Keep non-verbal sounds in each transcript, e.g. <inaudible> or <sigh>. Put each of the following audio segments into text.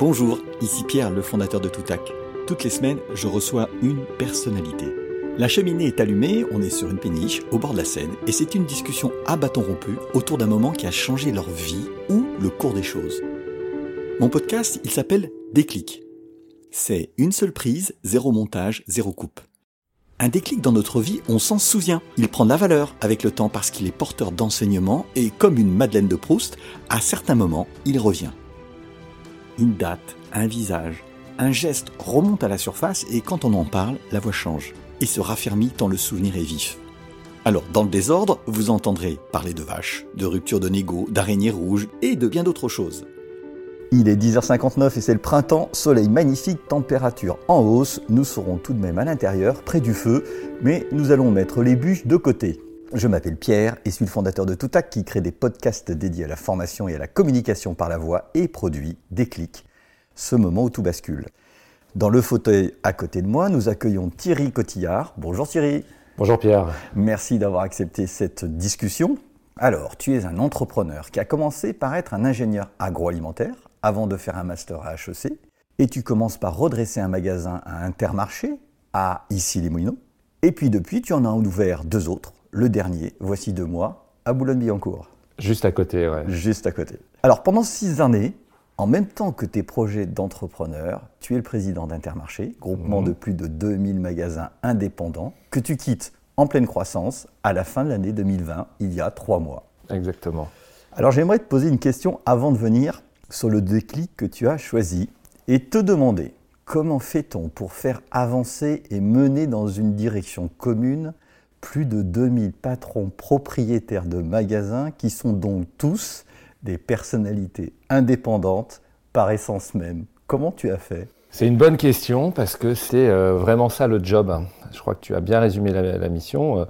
Bonjour, ici Pierre, le fondateur de Toutac. Toutes les semaines, je reçois une personnalité. La cheminée est allumée, on est sur une péniche au bord de la Seine et c'est une discussion à bâton rompu autour d'un moment qui a changé leur vie ou le cours des choses. Mon podcast, il s'appelle Déclic. C'est une seule prise, zéro montage, zéro coupe. Un déclic dans notre vie, on s'en souvient. Il prend de la valeur avec le temps parce qu'il est porteur d'enseignement et comme une Madeleine de Proust, à certains moments, il revient. Une date, un visage, un geste remonte à la surface et quand on en parle, la voix change et se raffermit tant le souvenir est vif. Alors, dans le désordre, vous entendrez parler de vaches, de rupture de négo, d'araignées rouges et de bien d'autres choses. Il est 10h59 et c'est le printemps, soleil magnifique, température en hausse. Nous serons tout de même à l'intérieur, près du feu, mais nous allons mettre les bûches de côté. Je m'appelle Pierre et suis le fondateur de Toutac qui crée des podcasts dédiés à la formation et à la communication par la voix et produit Déclic, ce moment où tout bascule. Dans le fauteuil à côté de moi, nous accueillons Thierry Cotillard. Bonjour Thierry. Bonjour Pierre. Merci d'avoir accepté cette discussion. Alors, tu es un entrepreneur qui a commencé par être un ingénieur agroalimentaire avant de faire un master à HEC. Et tu commences par redresser un magasin à Intermarché, à Issy-les-Moulineaux. Et puis depuis, tu en as ouvert deux autres. Le dernier, voici deux mois, à Boulogne-Billancourt. Juste à côté, ouais. Juste à côté. Alors pendant six années, en même temps que tes projets d'entrepreneur, tu es le président d'Intermarché, groupement Mhm. de plus de 2000 magasins indépendants, que tu quittes en pleine croissance à la fin de l'année 2020, il y a trois mois. Exactement. Alors j'aimerais te poser une question avant de venir sur le déclic que tu as choisi et te demander comment fait-on pour faire avancer et mener dans une direction commune plus de 2000 patrons propriétaires de magasins qui sont donc tous des personnalités indépendantes par essence même. Comment tu as fait? C'est une bonne question parce que c'est euh, vraiment ça le job. Je crois que tu as bien résumé la, la mission. Euh,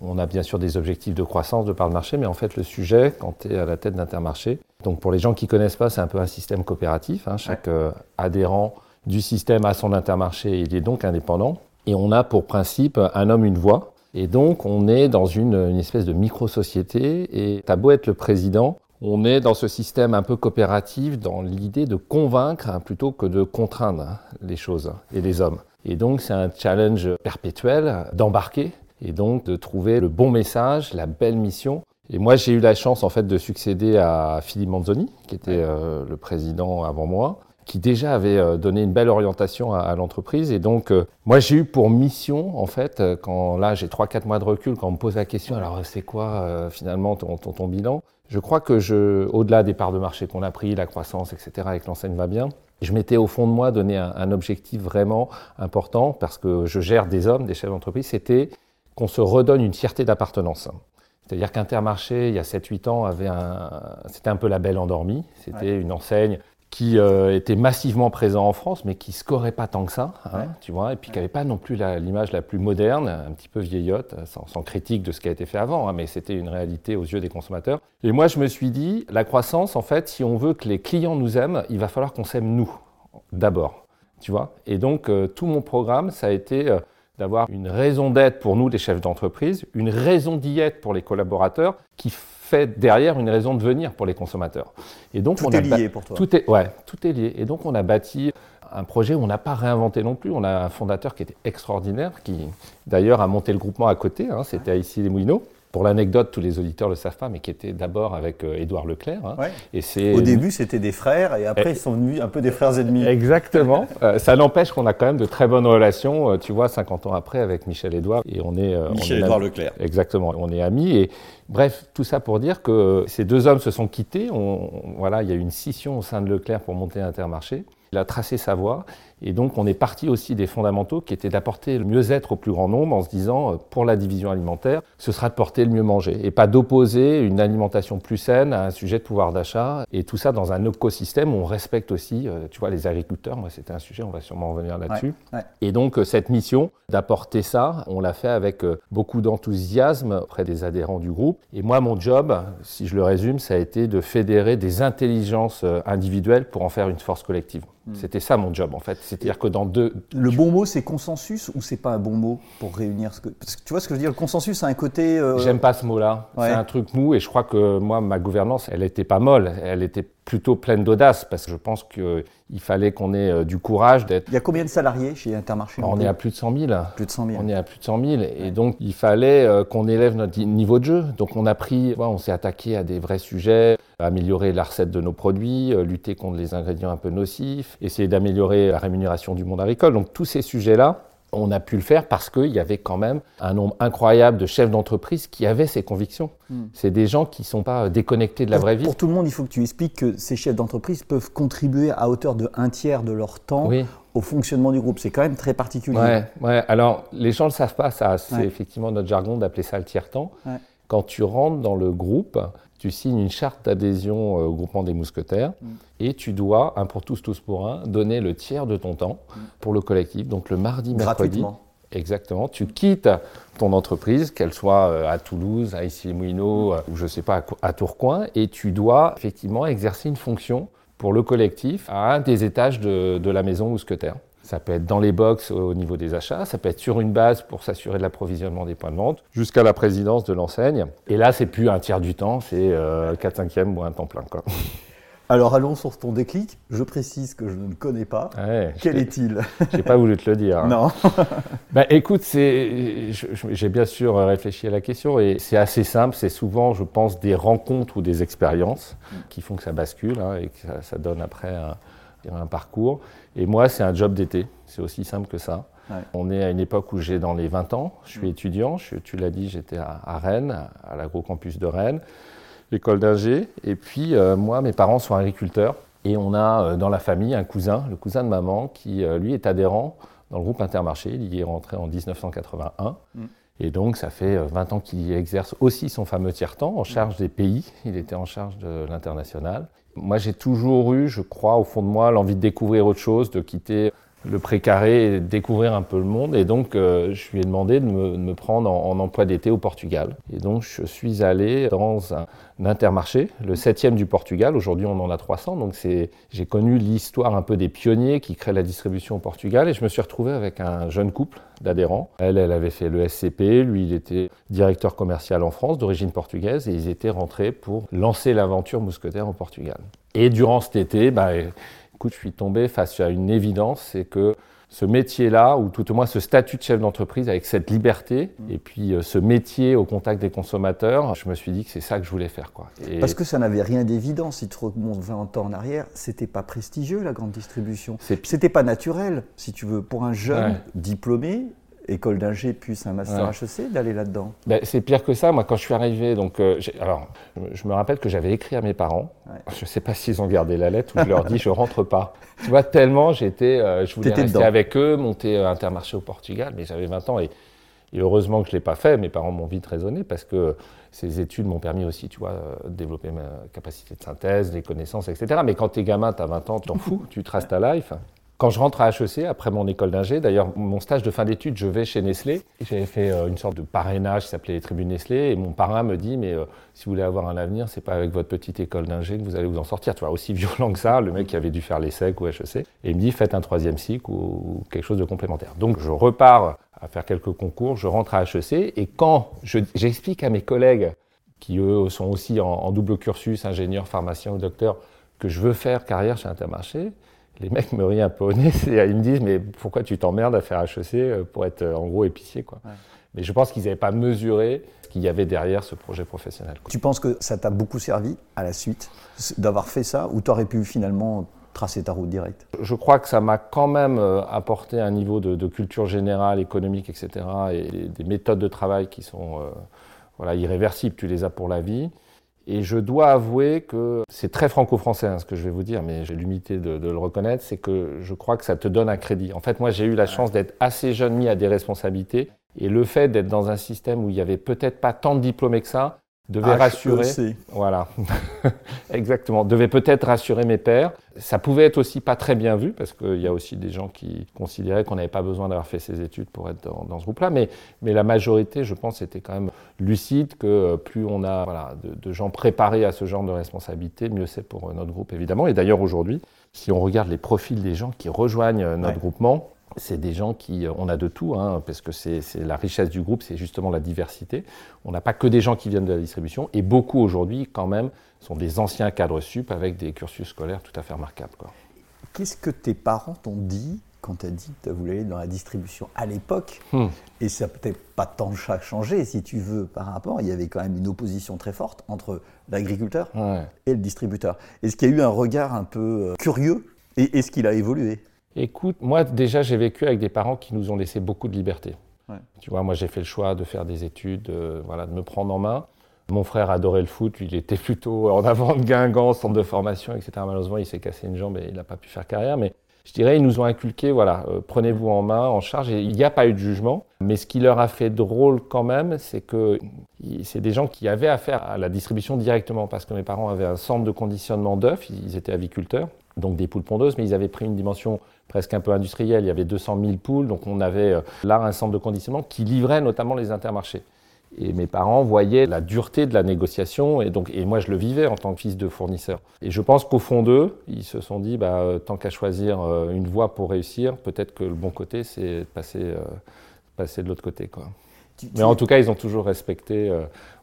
on a bien sûr des objectifs de croissance de par le marché, mais en fait le sujet, quand tu es à la tête d'Intermarché, donc pour les gens qui connaissent pas, c'est un peu un système coopératif. hein. Chaque euh, adhérent du système a son Intermarché, il est donc indépendant. Et on a pour principe un homme, une voix. Et donc on est dans une, une espèce de micro-société. Et tu as beau être le président, on est dans ce système un peu coopératif, dans l'idée de convaincre hein, plutôt que de contraindre hein, les choses et les hommes. Et donc c'est un challenge perpétuel d'embarquer et donc de trouver le bon message, la belle mission. Et moi j'ai eu la chance en fait de succéder à Philippe Manzoni, qui était euh, le président avant moi, qui déjà avait euh, donné une belle orientation à, à l'entreprise. Et donc euh, moi j'ai eu pour mission en fait, euh, quand là j'ai 3-4 mois de recul, quand on me pose la question, alors c'est quoi euh, finalement ton, ton, ton bilan? Je crois que je, au-delà des parts de marché qu'on a pris, la croissance, etc., et que l'enseigne va bien, je m'étais au fond de moi donné un, un, objectif vraiment important parce que je gère des hommes, des chefs d'entreprise, c'était qu'on se redonne une fierté d'appartenance. C'est-à-dire qu'Intermarché, il y a 7-8 ans, avait un, c'était un peu la belle endormie. C'était ouais. une enseigne qui euh, était massivement présent en France, mais qui scorait pas tant que ça, hein, ouais. tu vois, et puis qui n'avait pas non plus l'image la, la, plus moderne, un petit peu vieillotte, sans, sans critique de ce qui a été fait avant, hein, mais c'était une réalité aux yeux des consommateurs. Et moi, je me suis dit, la croissance, en fait, si on veut que les clients nous aiment, il va falloir qu'on s'aime nous, d'abord, tu vois. Et donc, euh, tout mon programme, ça a été euh, d'avoir une raison d'être pour nous, les chefs d'entreprise, une raison d'y être pour les collaborateurs, qui fait derrière une raison de venir pour les consommateurs. Et donc, tout on est a lié pour toi. Tout est, ouais, tout est lié. Et donc, on a bâti un projet où on n'a pas réinventé non plus. On a un fondateur qui était extraordinaire, qui d'ailleurs a monté le groupement à côté. Hein, C'était ici les Moulineaux. Pour l'anecdote, tous les auditeurs ne le savent pas, mais qui était d'abord avec euh, Édouard Leclerc. Hein. Ouais. Et c'est Au début, c'était des frères, et après, et... ils sont devenus un peu des frères ennemis. Exactement. <laughs> euh, ça n'empêche qu'on a quand même de très bonnes relations, euh, tu vois, 50 ans après, avec Michel Édouard. Et on est. Michel-Édouard Leclerc. Exactement. On est amis. Et bref, tout ça pour dire que ces deux hommes se sont quittés. On, voilà, il y a eu une scission au sein de Leclerc pour monter Intermarché. Il a tracé sa voie. Et donc, on est parti aussi des fondamentaux qui étaient d'apporter le mieux-être au plus grand nombre en se disant, pour la division alimentaire, ce sera de porter le mieux manger et pas d'opposer une alimentation plus saine à un sujet de pouvoir d'achat. Et tout ça dans un écosystème où on respecte aussi, tu vois, les agriculteurs. Moi, c'était un sujet, on va sûrement revenir là-dessus. Ouais, ouais. Et donc, cette mission d'apporter ça, on l'a fait avec beaucoup d'enthousiasme auprès des adhérents du groupe. Et moi, mon job, si je le résume, ça a été de fédérer des intelligences individuelles pour en faire une force collective. Hmm. C'était ça mon job en fait. C'est-à-dire que dans deux. Le bon mot c'est consensus ou c'est pas un bon mot pour réunir ce que. Parce que tu vois ce que je veux dire Le consensus a un côté. Euh, J'aime pas ce mot-là. C'est un truc mou et je crois que moi ma gouvernance elle était pas molle. Elle était plutôt pleine d'audace parce que je pense qu'il fallait qu'on ait euh, du courage d'être. Il y a combien de salariés chez Intermarché On est à plus de 100 000. Plus de 100 000. On est à plus de 100 000 et donc il fallait euh, qu'on élève notre niveau de jeu. Donc on a pris, on s'est attaqué à des vrais sujets, améliorer la recette de nos produits, euh, lutter contre les ingrédients un peu nocifs, essayer d'améliorer la rémunération du monde agricole. Donc tous ces sujets-là, on a pu le faire parce qu'il y avait quand même un nombre incroyable de chefs d'entreprise qui avaient ces convictions. Hmm. C'est des gens qui ne sont pas déconnectés de la vraie vie. Pour tout le monde, il faut que tu expliques que ces chefs d'entreprise peuvent contribuer à hauteur de un tiers de leur temps au fonctionnement du groupe. C'est quand même très particulier. Ouais, ouais. Alors, les gens ne le savent pas, ça. C'est effectivement notre jargon d'appeler ça le tiers-temps. Quand tu rentres dans le groupe, tu signes une charte d'adhésion euh, au groupement des mousquetaires mm. et tu dois, un pour tous, tous pour un, donner le tiers de ton temps mm. pour le collectif. Donc le mardi, mercredi. Exactement. Tu quittes ton entreprise, qu'elle soit euh, à Toulouse, à Issy-les-Moulineaux, euh, ou je ne sais pas, à Tourcoing, et tu dois effectivement exercer une fonction pour le collectif à un des étages de, de la maison mousquetaire. Ça peut être dans les box au niveau des achats, ça peut être sur une base pour s'assurer de l'approvisionnement des points de vente, jusqu'à la présidence de l'enseigne. Et là, c'est plus un tiers du temps, c'est 4 euh, 5e ou un temps plein. Quoi. <laughs> Alors allons sur ton déclic. Je précise que je ne connais pas. Quel est-il? <laughs> J'ai pas voulu te le dire. Hein. Non. <laughs> ben, écoute, j'ai bien sûr réfléchi à la question et c'est assez simple. C'est souvent, je pense, des rencontres ou des expériences qui font que ça bascule hein, et que ça, ça donne après un, un parcours. Et moi, c'est un job d'été. C'est aussi simple que ça. On est à une époque où j'ai dans les 20 ans. Je suis mm. étudiant. tu l'as dit, j'étais à, Rennes, à l'agro-campus de Rennes, l'école d'ingé. Et puis, euh, moi, mes parents sont agriculteurs. Et on a euh, dans la famille un cousin, le cousin de maman, qui, euh, lui, est adhérent dans le groupe Intermarché. Il y est rentré en 1981. Mm. Et donc, ça fait 20 ans qu'il exerce aussi son fameux tiers-temps en charge des pays. Il était en charge de l'international. Moi, j'ai toujours eu, je crois, au fond de moi, l'envie de découvrir autre chose, de quitter le précaré et découvrir un peu le monde. Et donc, euh, je lui ai demandé de me, prendre en, emploi d'été au Portugal. Et donc, je suis allé dans un, Intermarché, le septième du Portugal. Aujourd'hui, on en a 300. Donc, j'ai connu l'histoire un peu des pionniers qui créent la distribution au Portugal. Et je me suis retrouvé avec un jeune couple d'adhérents. Elle, elle avait fait le SCP. Lui, il était directeur commercial en France, d'origine portugaise. Et ils étaient rentrés pour lancer l'aventure mousquetaire au Portugal. Et durant cet été, bah, écoute, je suis tombé face à une évidence, c'est que ce métier-là, ou tout au moins ce statut de chef d'entreprise avec cette liberté, mm. et puis euh, ce métier au contact des consommateurs, je me suis dit que c'est ça que je voulais faire. Quoi. Parce que ça n'avait rien d'évident, si tu remontes 20 ans en arrière, c'était pas prestigieux la grande distribution. C'était pas naturel, si tu veux, pour un jeune diplômé, école d'ingé plus un master HEC d'aller là-dedans ben, C'est pire que ça. Moi, quand je suis arrivé, donc, euh, alors, je me rappelle que j'avais écrit à mes parents. Je ne sais pas s'ils ont gardé la lettre ou je leur dis je rentre pas. Tu vois, tellement j'étais, euh, je voulais rester avec eux, monter euh, Intermarché au Portugal, mais j'avais 20 ans et, heureusement que je l'ai pas fait. Mes parents m'ont vite raisonné parce que ces études m'ont permis aussi, tu vois, de développer ma capacité de synthèse, les connaissances, etc. Mais quand tu es gamin, tu as 20 ans, tu t'en fous, tu traces ta life. Quand je rentre à HEC, après mon école d'ingé, d'ailleurs, mon stage de fin d'études, je vais chez Nestlé. J'avais fait euh, une sorte de parrainage qui s'appelait les tribunes Nestlé. Et mon parrain me dit, mais euh, si vous voulez avoir un avenir, c'est pas avec votre petite école d'ingé que vous allez vous en sortir. Tu vois, aussi violent que ça, le mec qui avait dû faire l'ESSEC ou HEC. Et il me dit, faites un troisième cycle ou, quelque chose de complémentaire. Donc, je repars à faire quelques concours, je rentre à HEC. Et quand j'explique à mes collègues, qui eux sont aussi en, en double cursus, ingénieur, pharmacien ou docteur, que je veux faire carrière chez Intermarché, les mecs me rient un peu au nez et ils me disent mais pourquoi tu t'emmerdes à faire HEC euh, pour être euh, en gros épicier quoi. Mais je pense qu'ils n'avaient pas mesuré ce qu'il y avait derrière ce projet professionnel. Tu penses que ça t'a beaucoup servi à la suite d'avoir fait ça ou tu aurais pu finalement tracer ta route directe Je crois que ça m'a quand même euh, apporté un niveau de, culture générale, économique, etc. et des méthodes de travail qui sont voilà, irréversibles. Tu les as pour la vie. Et je dois avouer que c'est très franco-français hein, ce que je vais vous dire, mais j'ai l'humilité de, le reconnaître, c'est que je crois que ça te donne un crédit. En fait, moi j'ai eu la chance d'être assez jeune mis à des responsabilités, et le fait d'être dans un système où il n'y avait peut-être pas tant de diplômés que ça, devait rassurer. Voilà, <laughs> exactement. Devait peut-être rassurer mes pères. Ça pouvait être aussi pas très bien vu parce qu'il y a aussi des gens qui considéraient qu'on n'avait pas besoin d'avoir fait ses études pour être dans, ce groupe-là. Mais, mais la majorité, je pense, était quand même lucide que euh, plus on a voilà, de, gens préparés à ce genre de responsabilité, mieux c'est pour euh, notre groupe évidemment. Et d'ailleurs aujourd'hui, si on regarde les profils des gens qui rejoignent euh, notre groupement, c'est des gens qui, on a de tout, hein, parce que c'est la richesse du groupe, c'est justement la diversité. On n'a pas que des gens qui viennent de la distribution, et beaucoup aujourd'hui, quand même, sont des anciens cadres sup avec des cursus scolaires tout à fait remarquables. Qu'est-ce que tes parents t'ont dit quand tu as dit que tu voulais aller dans la distribution à l'époque? Hmm. Et ça peut-être pas tant changé, si tu veux, par rapport. Il y avait quand même une opposition très forte entre l'agriculteur et le distributeur. Est-ce qu'il y a eu un regard un peu euh, curieux? Et est-ce qu'il a évolué? Écoute, moi déjà j'ai vécu avec des parents qui nous ont laissé beaucoup de liberté. Tu vois, moi j'ai fait le choix de faire des études, euh, voilà, de me prendre en main. Mon frère adorait le foot, lui il était plutôt en avant de Guingamp, centre de formation, etc. Malheureusement il s'est cassé une jambe et il n'a pas pu faire carrière. Mais je dirais, ils nous ont inculqué, voilà, euh, prenez-vous en main, en charge. Et il n'y a pas eu de jugement. Mais ce qui leur a fait drôle quand même, c'est que c'est des gens qui avaient affaire à la distribution directement parce que mes parents avaient un centre de conditionnement d'œufs, ils étaient aviculteurs donc des poules pondeuses, mais ils avaient pris une dimension presque un peu industrielle. Il y avait 200 000 poules, donc on avait euh, là un centre de conditionnement qui livrait notamment les intermarchés. Et mes parents voyaient la dureté de la négociation, et, donc, et moi je le vivais en tant que fils de fournisseur. Et je pense qu'au fond d'eux, ils se sont dit, bah, euh, tant qu'à choisir euh, une voie pour réussir, peut-être que le bon côté, c'est passer, passer de l'autre côté. Quoi. Mais en tout cas, ils ont toujours respecté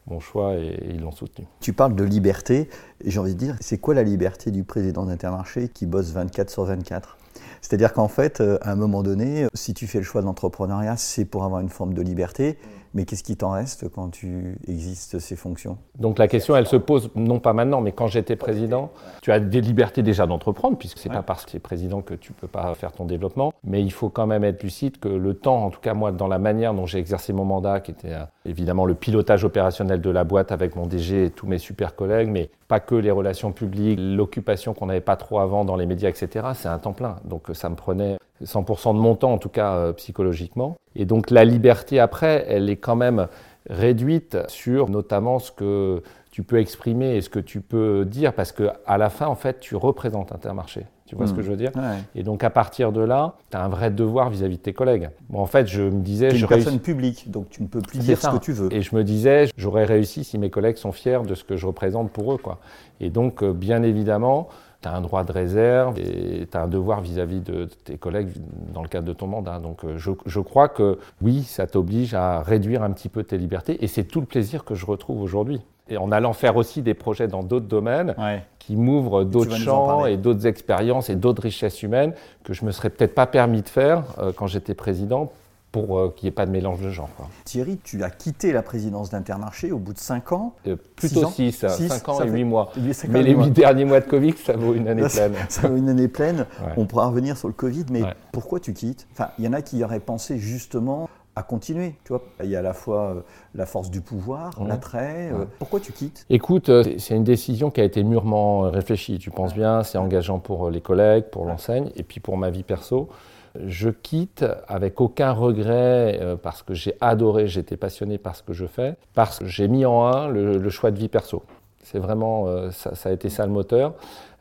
mon choix et, ils l'ont soutenu. Tu parles de liberté, et j'ai envie de dire, c'est quoi la liberté du président d'Intermarché qui bosse 24 sur 24 c'est-à-dire qu'en fait, euh, à un moment donné, si tu fais le choix de l'entrepreneuriat, c'est pour avoir une forme de liberté. Mais qu'est-ce qui t'en reste quand tu existes ces fonctions? Donc la question, elle se pose non pas maintenant, mais quand j'étais président, tu as des libertés déjà d'entreprendre, puisque c'est n'est pas parce que tu es président que tu peux pas faire ton développement. Mais il faut quand même être lucide que le temps, en tout cas moi, dans la manière dont j'ai exercé mon mandat, qui était euh, évidemment le pilotage opérationnel de la boîte avec mon DG et tous mes super collègues, mais pas que les relations publiques, l'occupation qu'on n'avait pas trop avant dans les médias, etc. C'est un temps plein. Donc ça me prenait 100% de mon temps, en tout cas euh, psychologiquement. Et donc la liberté après, elle est quand même réduite sur notamment ce que tu peux exprimer et ce que tu peux dire, parce qu'à la fin, en fait, tu représentes Intermarché. Tu vois ce que hmm. je veux dire? Et donc à partir de là, tu as un vrai devoir vis-à-vis de tes collègues. Bon, en fait, je me disais... Tu es une personne publique, donc tu ne peux plus dire ce que tu veux. Et je me disais, j'aurais réussi si mes collègues sont fiers de ce que je représente pour eux. Quoi. Et donc, euh, bien évidemment, tu as un droit de réserve et tu as un devoir vis-à-vis de, tes collègues dans le cadre de ton mandat. Donc euh, je, crois que oui, ça t'oblige à réduire un petit peu tes libertés et c'est tout le plaisir que je retrouve aujourd'hui. Et en allant faire aussi des projets dans d'autres domaines qui m'ouvrent d'autres champs et d'autres expériences et d'autres richesses humaines que je me serais peut-être pas permis de faire euh, quand j'étais président pour euh, qu'il n'y ait pas de mélange de genres. Thierry, tu as quitté la présidence d'Intermarché au bout de 5 ans euh, Plutôt 6, 5 ans et 8 mois. Mais les 8 derniers mois de Covid, ça vaut une <laughs> année pleine. <laughs> Ça, vaut une année pleine. On pourra revenir sur le Covid, mais pourquoi tu quittes? Enfin, il y en a qui auraient pensé justement à continuer. Tu vois, il y a à la fois euh, la force du pouvoir, l'attrait. pourquoi tu quittes? Écoute, c'est une décision qui a été mûrement réfléchie. Tu penses bien, c'est engageant pour les collègues, pour l'enseigne et puis pour ma vie perso. Je quitte avec aucun regret euh, parce que j'ai adoré, j'étais passionné par ce que je fais, parce que j'ai mis en un le, choix de vie perso. C'est vraiment, euh, ça, a été ça le moteur,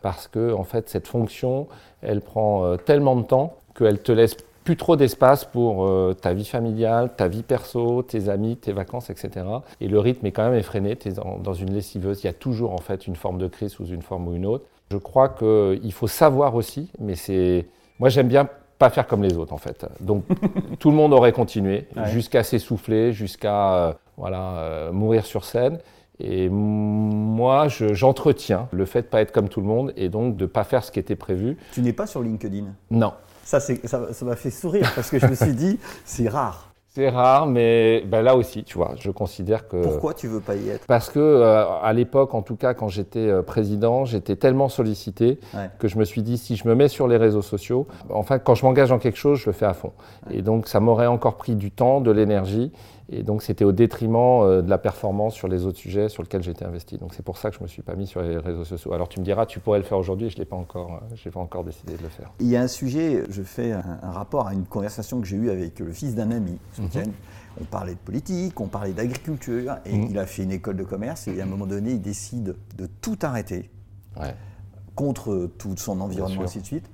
parce que en fait cette fonction, elle prend euh, tellement de temps qu'elle te laisse plus trop d'espace pour ta vie familiale, ta vie perso, tes amis, tes vacances, etc. Et le rythme est quand même effréné, tu es dans, dans, une lessiveuse, il y a toujours en fait une forme de crise sous une forme ou une autre. Je crois qu'il faut savoir aussi, mais c'est... Moi j'aime bien pas faire comme les autres en fait. Donc <laughs> tout le monde aurait continué jusqu'à s'essouffler, jusqu'à euh, voilà, euh, mourir sur scène. Et moi, j'entretiens le fait de pas être comme tout le monde et donc de pas faire ce qui était prévu. Tu n'es pas sur LinkedIn? Non. Ça, ça m'a fait sourire parce que je me suis dit, <laughs> c'est rare. C'est rare, mais ben là aussi, tu vois, je considère que. Pourquoi tu veux pas y être? Parce que euh, à l'époque, en tout cas, quand j'étais euh, président, j'étais tellement sollicité que je me suis dit, si je me mets sur les réseaux sociaux, enfin, quand je m'engage dans quelque chose, je le fais à fond. Et donc, ça m'aurait encore pris du temps, de l'énergie, Et donc c'était au détriment euh, de la performance sur les autres sujets sur lesquels j'étais investi. Donc c'est pour ça que je ne me suis pas mis sur les réseaux sociaux. Alors tu me diras, tu pourrais le faire aujourd'hui, je n'ai pas, encore, euh, pas encore décidé de le faire. Il y a un sujet, je fais un, rapport à une conversation que j'ai eue avec le fils d'un ami mhm. On parlait de politique, on parlait d'agriculture, et mhm. il a fait une école de commerce, et à un moment donné, il décide de tout arrêter, contre tout son environnement, et ainsi de suite.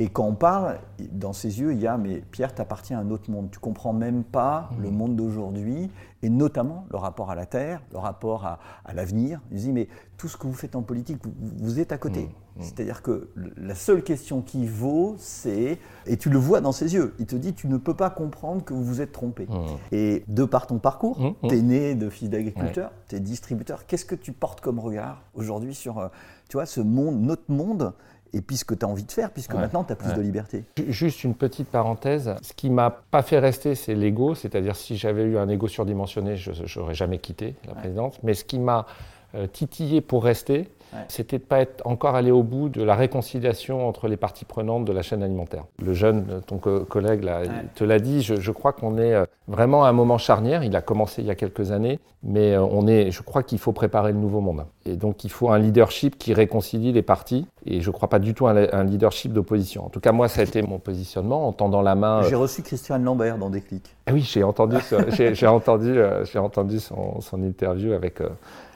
Et quand on parle, dans ses yeux, il y a Mais Pierre, tu appartiens à un autre monde. Tu comprends même pas mmh. le monde d'aujourd'hui, et notamment le rapport à la terre, le rapport à, l'avenir. Il dit Mais tout ce que vous faites en politique, vous, êtes à côté. Mmh. Mmh. C'est-à-dire que la seule question qui vaut, c'est. Et tu le vois dans ses yeux. Il te dit Tu ne peux pas comprendre que vous vous êtes trompé. Et de par ton parcours, tu es né de fils d'agriculteur, tu es distributeur. Qu'est-ce que tu portes comme regard aujourd'hui sur euh, tu vois, ce monde, notre monde et puis ce que tu as envie de faire, puisque maintenant tu as plus de liberté. Juste une petite parenthèse, ce qui m'a pas fait rester, c'est l'ego, c'est-à-dire si j'avais eu un ego surdimensionné, je n'aurais jamais quitté la présidence, mais ce qui m'a euh, titillé pour rester, c'était de ne pas être encore allé au bout de la réconciliation entre les parties prenantes de la chaîne alimentaire. Le jeune, euh, ton collègue là, te l'a dit, je, crois qu'on est euh, vraiment à un moment charnière. Il a commencé il y a quelques années, mais euh, on est, je crois qu'il faut préparer le nouveau monde. Et donc il faut un leadership qui réconcilie les parties. Et je ne crois pas du tout à un, leadership d'opposition. En tout cas, moi, ça a été mon positionnement en tendant la main. J'ai reçu Christian Lambert dans Déclic. Ah oui, j'ai entendu, j'ai entendu, j'ai entendu son, son, interview avec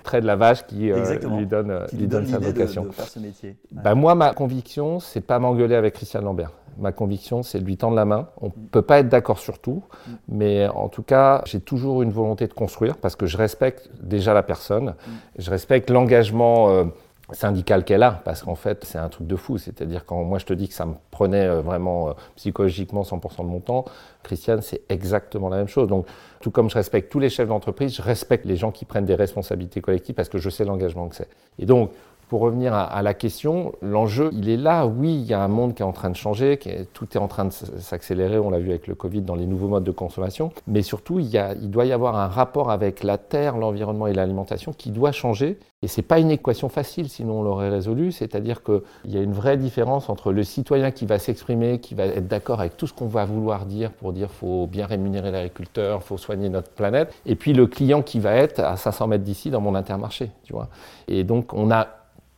trait de la vache qui euh, lui donne, euh, lui donne, sa vocation. De, faire ce métier. Bah, moi, ma conviction, c'est pas m'engueuler avec Christian Lambert. Ma conviction, c'est de lui tendre la main. On ne mm. peut pas être d'accord sur tout, mm. mais en tout cas, j'ai toujours une volonté de construire parce que je respecte déjà la personne, mm. je respecte l'engagement. Euh, syndical qu'elle a, parce qu'en fait, c'est un truc de fou. C'est-à-dire, quand moi je te dis que ça me prenait vraiment psychologiquement 100% de mon temps, Christiane, c'est exactement la même chose. Donc, tout comme je respecte tous les chefs d'entreprise, je respecte les gens qui prennent des responsabilités collectives parce que je sais l'engagement que c'est. Et donc, pour revenir à, la question, l'enjeu, il est là. Oui, il y a un monde qui est en train de changer, qui tout est en train de s'accélérer. On l'a vu avec le Covid dans les nouveaux modes de consommation. Mais surtout, il, y a, il doit y avoir un rapport avec la terre, l'environnement et l'alimentation qui doit changer. Et ce n'est pas une équation facile, sinon on l'aurait résolu. C'est-à-dire qu'il y a une vraie différence entre le citoyen qui va s'exprimer, qui va être d'accord avec tout ce qu'on va vouloir dire pour dire faut bien rémunérer l'agriculteur, faut soigner notre planète, et puis le client qui va être à 500 mètres d'ici dans mon intermarché. Tu vois. Et donc on a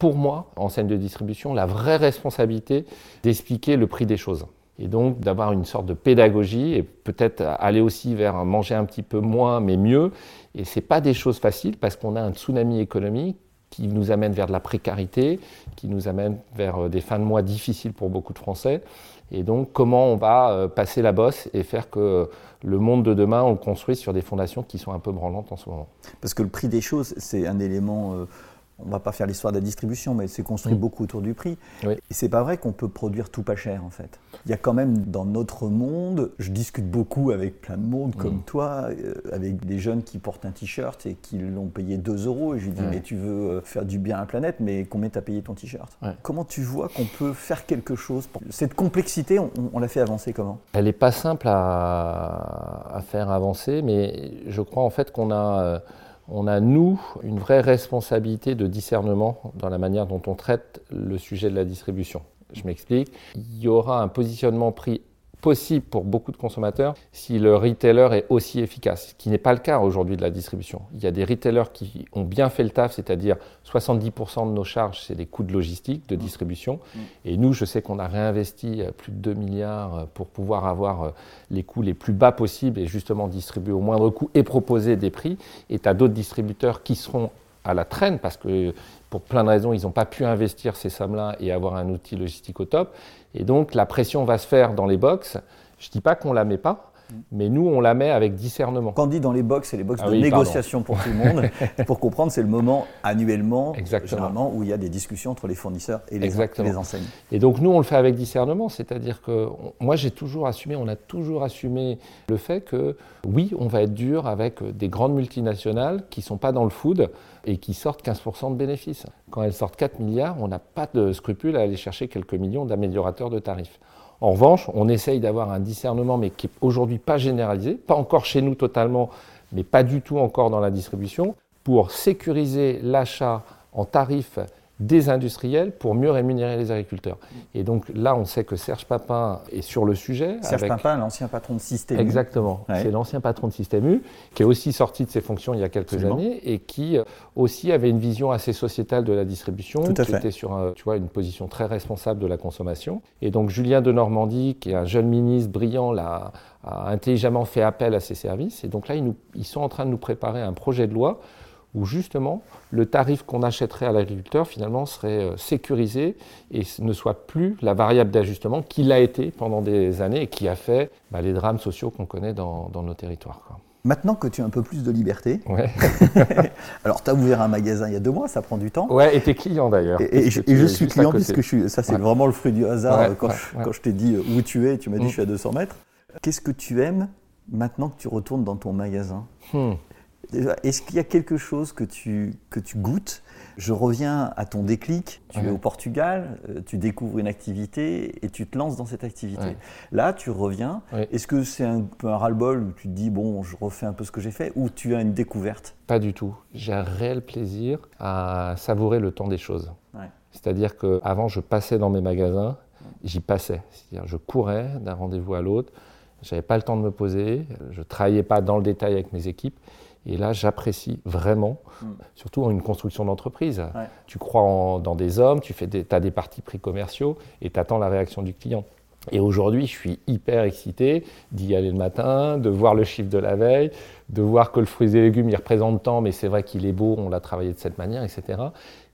pour moi, en scène de distribution, la vraie responsabilité d'expliquer le prix des choses. Et donc d'avoir une sorte de pédagogie et peut-être aller aussi vers manger un petit peu moins mais mieux. Et ce n'est pas des choses faciles parce qu'on a un tsunami économique qui nous amène vers de la précarité, qui nous amène vers euh, des fins de mois difficiles pour beaucoup de Français. Et donc comment on va euh, passer la bosse et faire que le monde de demain, on le construit sur des fondations qui sont un peu branlantes en ce moment. Parce que le prix des choses, c'est un élément... On ne va pas faire l'histoire de la distribution, mais c'est construit mm. beaucoup autour du prix. Et c'est pas vrai qu'on peut produire tout pas cher en fait. Il y a quand même dans notre monde, je discute beaucoup avec plein de monde comme mm. toi, euh, avec des jeunes qui portent un t-shirt et qui l'ont payé 2 euros. Et je lui dis, mais tu veux euh, faire du bien à la planète, mais combien t'as payé ton t-shirt? Comment tu vois qu'on peut faire quelque chose pour... Cette complexité, on, l'a fait avancer comment? Elle n'est pas simple à, à, faire avancer, mais je crois en fait qu'on a euh, on a, nous, une vraie responsabilité de discernement dans la manière dont on traite le sujet de la distribution. Je m'explique. Il y aura un positionnement pris possible pour beaucoup de consommateurs si le retailer est aussi efficace, ce qui n'est pas le cas aujourd'hui de la distribution. Il y a des retailers qui ont bien fait le taf, c'est-à-dire 70% de nos charges, c'est des coûts de logistique, de distribution. Mmh. Et nous, je sais qu'on a réinvesti euh, plus de 2 milliards euh, pour pouvoir avoir euh, les coûts les plus bas possibles et justement distribuer au moindre coût et proposer des prix. Et tu as d'autres distributeurs qui seront à la traîne parce que pour plein de raisons, ils n'ont pas pu investir ces sommes-là et avoir un outil logistique au top. Et donc la pression va se faire dans les box. Je ne dis pas qu'on ne la met pas, mais nous, on la met avec discernement. Quand on dit dans les box, c'est les box ah de négociation pour tout le monde. <laughs> pour comprendre, c'est le moment annuellement, généralement, où il y a des discussions entre les fournisseurs et les, les, enseignes. Et donc nous, on le fait avec discernement, c'est-à-dire que moi, j'ai toujours assumé, on a toujours assumé le fait que oui, on va être dur avec des grandes multinationales qui ne sont pas dans le food et qui sortent 15% de bénéfices. Quand elles sortent 4 milliards, on n'a pas de scrupule à aller chercher quelques millions d'améliorateurs de tarifs. En revanche, on essaye d'avoir un discernement, mais qui n'est aujourd'hui pas généralisé, pas encore chez nous totalement, mais pas du tout encore dans la distribution, pour sécuriser l'achat en tarif des industriels pour mieux rémunérer les agriculteurs. Et donc là, on sait que Serge Papin est sur le sujet. Serge Papin, l'ancien patron de Système U. Exactement. C'est l'ancien patron de Système U, qui est aussi sorti de ses fonctions il y a quelques années et qui euh, aussi avait une vision assez sociétale de la distribution, Tout qui fait. était sur tu vois, une position très responsable de la consommation. Et donc Julien de Normandie, qui est un jeune ministre brillant, l'a a intelligemment fait appel à ces services. Et donc là, ils, nous, ils sont en train de nous préparer un projet de loi où justement le tarif qu'on achèterait à l'agriculteur finalement serait euh, sécurisé et ne soit plus la variable d'ajustement qu'il a été pendant des années et qui a fait bah, les drames sociaux qu'on connaît dans, dans, nos territoires. Quoi. Maintenant que tu as un peu plus de liberté, ouais. <laughs> alors tu as ouvert un magasin il y a deux mois, ça prend du temps. Ouais, et t'es client d'ailleurs. Et, et, je, et je suis client puisque je suis, ça c'est ouais. vraiment le fruit du hasard. Ouais, quand, je, quand, je, t'ai dit où tu es, tu m'as dit mmh. je suis à 200 mètres. Qu'est-ce que tu aimes maintenant que tu retournes dans ton magasin? Mmh. Est-ce qu'il y a quelque chose que tu, que tu goûtes? Je reviens à ton déclic. Tu ouais. es au Portugal, euh, tu découvres une activité et tu te lances dans cette activité. Ouais. Là, tu reviens. Ouais. Est-ce que c'est un peu un ras-le-bol où tu te dis, bon, je refais un peu ce que j'ai fait ou tu as une découverte? Pas du tout. J'ai un réel plaisir à savourer le temps des choses. C'est-à-dire qu'avant, je passais dans mes magasins, j'y passais. C'est-à-dire, je courais d'un rendez-vous à l'autre. Je n'avais pas le temps de me poser, je ne travaillais pas dans le détail avec mes équipes. Et là, j'apprécie vraiment, mm. surtout en une construction d'entreprise. Ouais. Tu crois en, dans des hommes, tu des, as des partis pris commerciaux et tu attends la réaction du client. Et aujourd'hui, je suis hyper excité d'y aller le matin, de voir le chiffre de la veille, de voir que le fruit et légumes, il représente tant, mais c'est vrai qu'il est beau, on l'a travaillé de cette manière, etc.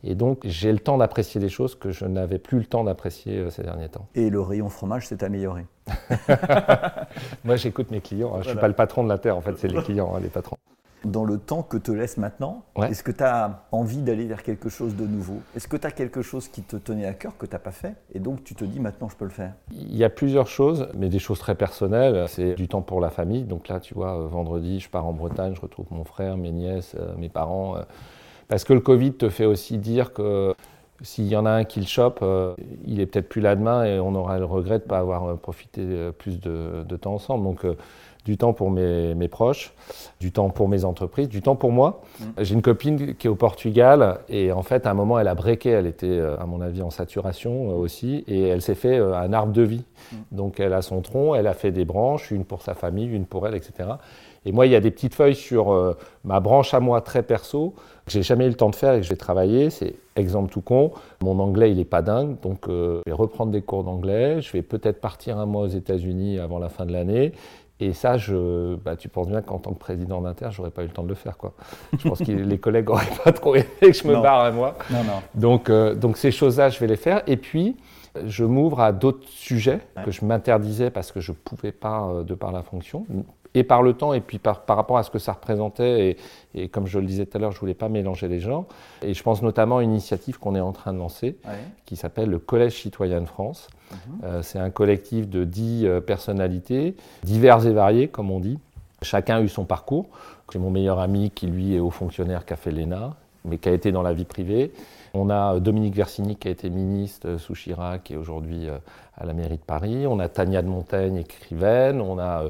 Et donc, j'ai le temps d'apprécier des choses que je n'avais plus le temps d'apprécier euh, ces derniers temps. Et le rayon fromage s'est amélioré <laughs> Moi, j'écoute mes clients. Hein. Je ne suis pas le patron de la Terre, en fait, c'est les <laughs> clients, hein, les patrons dans le temps que te laisse maintenant, ouais. est-ce que tu as envie d'aller vers quelque chose de nouveau? Est-ce que tu as quelque chose qui te tenait à cœur que tu n'as pas fait? Et donc tu te dis maintenant je peux le faire Il y a plusieurs choses, mais des choses très personnelles. C'est du temps pour la famille. Donc là, tu vois, euh, vendredi, je pars en Bretagne, je retrouve mon frère, mes nièces, euh, mes parents. Euh, parce que le Covid te fait aussi dire que s'il y en a un qui le chope, euh, il est peut-être plus là demain et on aura le regret de ne pas avoir profité plus de, de temps ensemble. Donc, euh, du temps pour mes, mes, proches, du temps pour mes entreprises, du temps pour moi. Mmh. J'ai une copine qui est au Portugal et en fait, à un moment, elle a breaké. Elle était, à mon avis, en saturation euh, aussi et elle s'est fait euh, un arbre de vie. Mmh. Donc, elle a son tronc, elle a fait des branches, une pour sa famille, une pour elle, etc. Et moi, il y a des petites feuilles sur euh, ma branche à moi très perso que j'ai jamais eu le temps de faire et que je vais travailler. C'est exemple tout con. Mon anglais, il est pas dingue, donc euh, je vais reprendre des cours d'anglais. Je vais peut-être partir un mois aux États-Unis avant la fin de l'année. Et ça, je, bah, tu penses bien qu'en tant que président d'Inter, j'aurais pas eu le temps de le faire. Quoi. Je pense que les collègues n'auraient pas trop aimé que je me non. barre à moi. Non, non. Donc, euh, donc ces choses-là, je vais les faire. Et puis, je m'ouvre à d'autres sujets Ouais. que je m'interdisais parce que je ne pouvais pas euh, de par la fonction, et par le temps, et puis par, par rapport à ce que ça représentait. Et, et comme je le disais tout à l'heure, je ne voulais pas mélanger les gens. Et je pense notamment à une initiative qu'on est en train de lancer, Ouais. qui s'appelle le Collège citoyen de France. Mhm. Euh, c'est un collectif de dix euh, personnalités, diverses et variées, comme on dit. Chacun a eu son parcours. J'ai mon meilleur ami qui, lui, est haut fonctionnaire, qui a fait l'ENA, mais qui a été dans la vie privée. On a euh, Dominique Versini, qui a été ministre sous Chirac, est aujourd'hui à la mairie de Paris. On a Tania de Montaigne, écrivaine. On a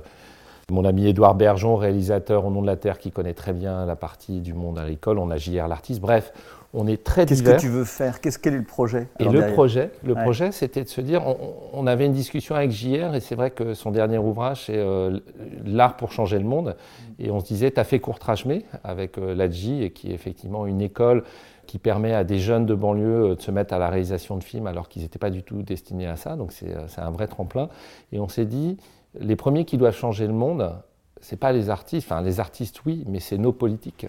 mon ami Édouard Bergeon, réalisateur au nom de la Terre, qui connaît très bien la partie du monde agricole. On a JR l'artiste. Bref, on est très Qu'est-ce que tu veux faire? Qu'est-ce quel est le projet Et le derrière? projet, le Ouais. projet, c'était de se dire, on, on avait une discussion avec JR, et c'est vrai que son dernier ouvrage, c'est euh, L'art pour changer le monde. Et on se disait, tu as fait Courtrage-Mé avec euh, l'ADJ, et qui est effectivement une école qui permet à des jeunes de banlieue euh, de se mettre à la réalisation de films alors qu'ils n'étaient pas du tout destinés à ça. Donc c'est c'est un vrai tremplin. Et on s'est dit, les premiers qui doivent changer le monde, c'est pas les artistes, enfin les artistes oui, mais c'est nos politiques.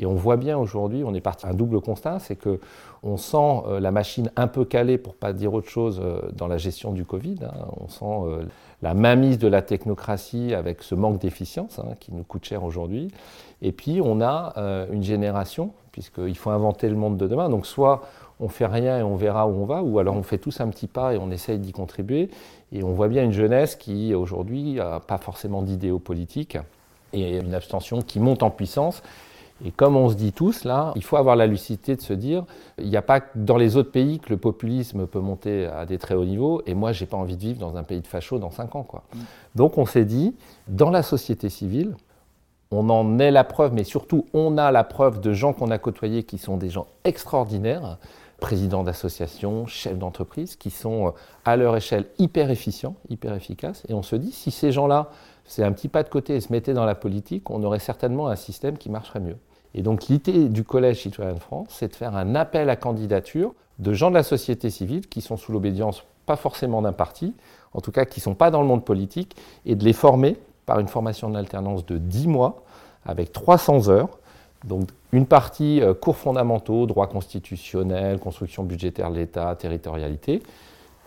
Et on voit bien aujourd'hui, on est parti un double constat, c'est que on sent euh, la machine un peu calée, pour pas dire autre chose, euh, dans la gestion du Covid. hein. On sent euh, la mainmise de la technocratie avec ce manque d'efficience hein, qui nous coûte cher aujourd'hui. Et puis on a euh, une génération, puisqu'il faut inventer le monde de demain. Donc soit on fait rien et on verra où on va, ou alors on fait tous un petit pas et on essaye d'y contribuer. Et on voit bien une jeunesse qui aujourd'hui n'a pas forcément d'idéaux politiques et une abstention qui monte en puissance. Et comme on se dit tous là, il faut avoir la lucidité de se dire, il n'y a pas que dans les autres pays que le populisme peut monter à des très hauts niveaux, et moi j'ai pas envie de vivre dans un pays de fachos dans 5 ans. Quoi. Donc on s'est dit, dans la société civile, on en est la preuve, mais surtout on a la preuve de gens qu'on a côtoyés qui sont des gens extraordinaires, présidents d'associations, chefs d'entreprise, qui sont à leur échelle hyper efficients, hyper efficaces. Et on se dit, si ces gens-là, c'est un petit pas de côté et se mettaient dans la politique, on aurait certainement un système qui marcherait mieux. Et donc l'idée du Collège citoyen de France, c'est de faire un appel à candidature de gens de la société civile qui sont sous l'obédience pas forcément d'un parti, en tout cas qui ne sont pas dans le monde politique, et de les former par une formation d'alternance de 10 mois avec 300 heures. Donc une partie euh, cours fondamentaux, droit constitutionnel, construction budgétaire de l'État, territorialité.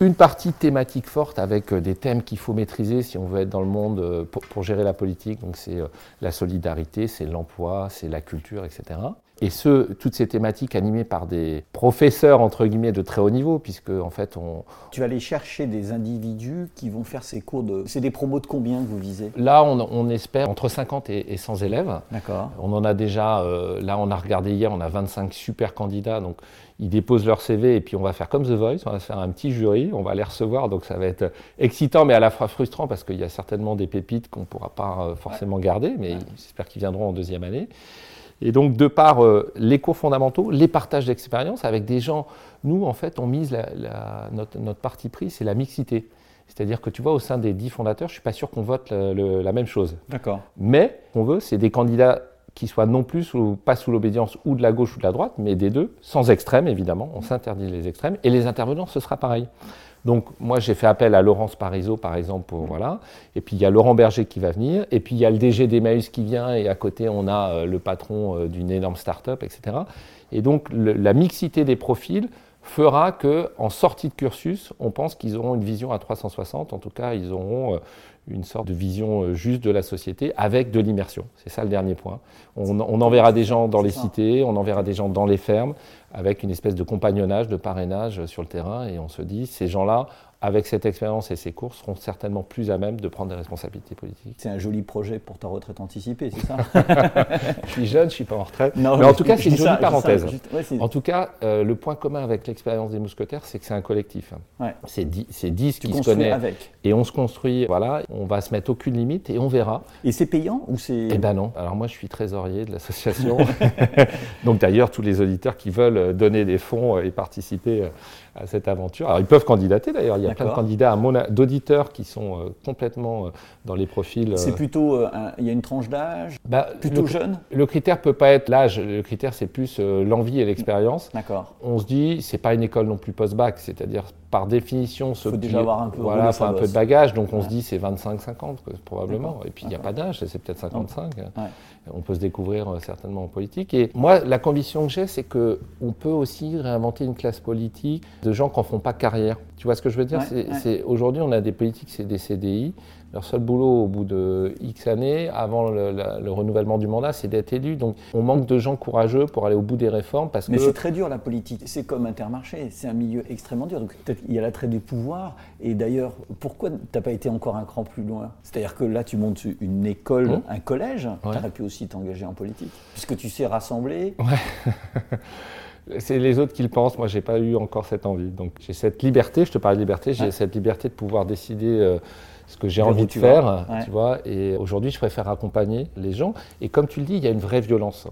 Une partie thématique forte avec euh, des thèmes qu'il faut maîtriser si on veut être dans le monde euh, pour, pour gérer la politique. Donc c'est la solidarité, c'est l'emploi, c'est la culture, etc. Et ce, toutes ces thématiques animées par des professeurs, entre guillemets, de très haut niveau, puisque, en fait, on... Tu vas aller chercher des individus qui vont faire ces cours de... C'est des promos de combien que vous visez Là, on, espère entre 50 et, 100 élèves. D'accord. On en a déjà... Euh, là, on a regardé hier, on a 25 super candidats, donc ils déposent leur CV et puis on va faire comme The Voice, on va faire un petit jury, on va les recevoir, donc ça va être excitant mais à la fois frustrant parce qu'il y a certainement des pépites qu'on ne pourra pas euh, forcément garder, mais j'espère qu'ils viendront en deuxième année. Et donc, de par euh, les cours fondamentaux, les partages d'expérience avec des gens, nous, en fait, on mise notre, parti pris, c'est la mixité. C'est-à-dire que tu vois, au sein des dix fondateurs, je ne suis pas sûr qu'on vote la même chose. D'accord. Mais, ce qu'on veut, c'est des candidats qui soient non plus ou pas sous l'obédience ou de la gauche ou de la droite, mais des deux, sans extrême évidemment, on s'interdit les extrêmes, et les intervenants, ce sera pareil. Donc moi j'ai fait appel à Laurence Parisot par exemple pour voilà. Et puis il y a Laurent Berger qui va venir. Et puis il y a le DG d'Emmaüs qui vient. Et à côté on a euh, le patron euh, d'une énorme start-up etc. Et donc la mixité des profils fera que en sortie de cursus on pense qu'ils auront une vision à 360 en tout cas ils auront euh, une sorte de vision juste de la société avec de l'immersion. C'est ça le dernier point. On, on enverra des gens dans les cités, on enverra des gens dans les fermes, avec une espèce de compagnonnage, de parrainage sur le terrain. Et on se dit, ces gens-là, avec cette expérience et ces cours, seront certainement plus à même de prendre des responsabilités politiques. C'est un joli projet pour ta retraite anticipée, c'est ça <laughs> Je suis jeune, je ne suis pas en retraite. mais en tout cas, c'est une jolie parenthèse. en tout cas, euh, le point commun avec l'expérience des mousquetaires, c'est que c'est un collectif. C'est 10 qui se connaissent. Avec. Et on se construit, voilà, on va se mettre aucune limite et on verra. Et c'est payant ou c'est Eh ben non. Alors moi, je suis trésorier de l'association. <laughs> Donc d'ailleurs, tous les auditeurs qui veulent donner des fonds et participer à cette aventure. Alors ils peuvent candidater d'ailleurs, il y a plein de candidats d'auditeurs qui sont euh, complètement euh, dans les profils. C'est euh, plutôt, il y a une tranche d'âge? Bah, Plutôt jeune? Le critère peut pas être l'âge, le critère c'est plus l'envie et l'expérience. D'accord. On se dit, c'est pas une école non plus post-bac, c'est-à-dire par définition, il faut déjà avoir un peu, voilà, un peu de bagage, donc on se dit c'est 25-50 probablement, et puis il n'y a pas d'âge, c'est peut-être 55. On peut se découvrir certainement en politique. Et moi, la conviction que j'ai, c'est qu'on peut aussi réinventer une classe politique de gens qui n'en font pas carrière. Tu vois ce que je veux dire? C'est, Aujourd'hui, on a des politiques, c'est des CDI. Leur seul boulot au bout de X années, avant le, renouvellement du mandat, c'est d'être élu. Donc on manque de gens courageux pour aller au bout des réformes. Parce Mais c'est très dur la politique. C'est comme Intermarché. C'est un milieu extrêmement dur. Donc il y a l'attrait du pouvoir. Et d'ailleurs, pourquoi tu n'as pas été encore un cran plus loin? C'est-à-dire que là, tu montes une école, hum. un collège. Tu aurais pu aussi t'engager en politique. Puisque tu sais rassembler. Ouais. <laughs> C'est les autres qui le pensent. Moi, j'ai pas eu encore cette envie. Donc, j'ai cette liberté. Je te parle de liberté. J'ai cette liberté de pouvoir décider euh, ce que j'ai envie de faire. Tu vois. Et aujourd'hui, je préfère accompagner les gens. Et comme tu le dis, il y a une vraie violence.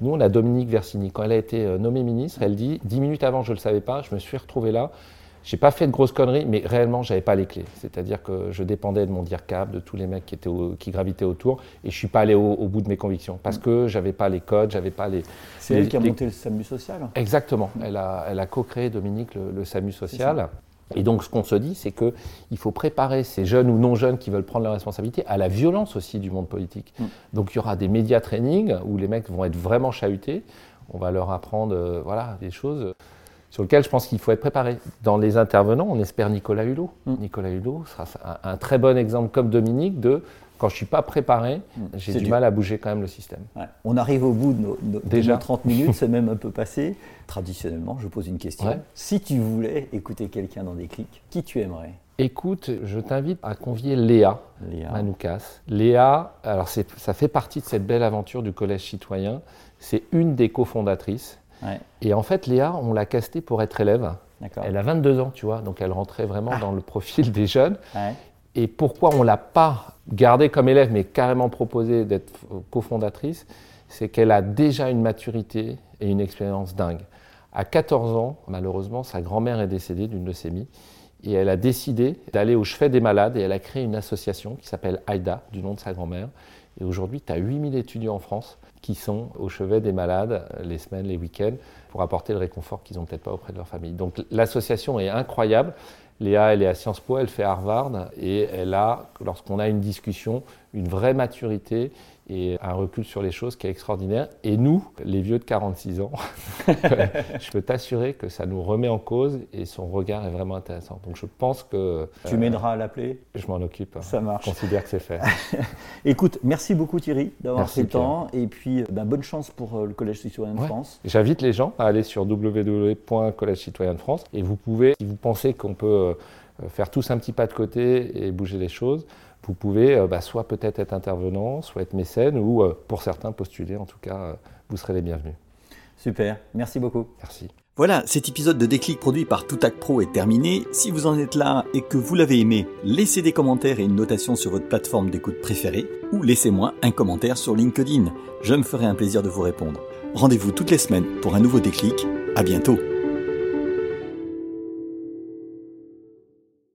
Nous, on a Dominique Versini. Quand elle a été euh, nommée ministre, elle dit dix minutes avant, je le savais pas. Je me suis retrouvé là. J'ai pas fait de grosses conneries, mais réellement, j'avais pas les clés. C'est-à-dire que je dépendais de mon DIRCAP, de tous les mecs qui, étaient qui gravitaient autour, et je suis pas allé au, bout de mes convictions parce que j'avais pas les codes, j'avais pas les. C'est elle qui a monté le SAMU social. Exactement. Elle a, elle a co-créé Dominique le, SAMU social. Et donc, ce qu'on se dit, c'est qu'il faut préparer ces jeunes ou non jeunes qui veulent prendre leurs responsabilités à la violence aussi du monde politique. Mm. Donc, il y aura des médias training où les mecs vont être vraiment chahutés. On va leur apprendre, euh, voilà, des choses sur lequel je pense qu'il faut être préparé. Dans les intervenants, on espère Nicolas Hulot. Mm. Nicolas Hulot sera un, très bon exemple comme Dominique de quand je ne suis pas préparé, mm. j'ai du mal à bouger quand même le système. On arrive au bout de nos, Déjà. 30 minutes, <laughs> c'est même un peu passé. Traditionnellement, je pose une question. Si tu voulais écouter quelqu'un dans des clics, qui tu aimerais? Écoute, je t'invite à convier Léa, Léa. Manoukas. Léa, alors ça fait partie de cette belle aventure du Collège citoyen. C'est une des cofondatrices. Et en fait, Léa, on l'a castée pour être élève. Elle a 22 ans, tu vois, donc elle rentrait vraiment ah. dans le profil des jeunes. Et pourquoi on ne l'a pas gardée comme élève, mais carrément proposé d'être cofondatrice, c'est qu'elle a déjà une maturité et une expérience dingue. À 14 ans, malheureusement, sa grand-mère est décédée d'une leucémie et elle a décidé d'aller au chevet des malades et elle a créé une association qui s'appelle AIDA, du nom de sa grand-mère. Et aujourd'hui, tu as 8000 étudiants en France qui sont au chevet des malades les semaines, les week-ends, pour apporter le réconfort qu'ils n'ont peut-être pas auprès de leur famille. Donc l'association est incroyable. Léa, elle est à Sciences Po, elle fait Harvard, et elle a, lorsqu'on a une discussion, une vraie maturité et un recul sur les choses qui est extraordinaire. Et nous, les vieux de 46 ans, <laughs> je peux t'assurer que ça nous remet en cause et son regard est vraiment intéressant. Donc je pense que... Tu m'aideras à l'appeler Je m'en occupe. Ça marche. Je considère que c'est fait. <laughs> Écoute, merci beaucoup Thierry d'avoir pris le temps et puis ben, bonne chance pour euh, le Collège citoyen de France. J'invite les gens à aller sur www.collège citoyen de France et vous pouvez, si vous pensez qu'on peut euh, faire tous un petit pas de côté et bouger les choses, vous pouvez euh, bah, soit peut-être être intervenant, soit être mécène, ou euh, pour certains postuler. En tout cas, euh, vous serez les bienvenus. Super, merci beaucoup. Merci. Voilà, cet épisode de Déclic produit par Toutac Pro est terminé. Si vous en êtes là et que vous l'avez aimé, laissez des commentaires et une notation sur votre plateforme d'écoute préférée ou laissez-moi un commentaire sur LinkedIn. Je me ferai un plaisir de vous répondre. Rendez-vous toutes les semaines pour un nouveau déclic. À bientôt.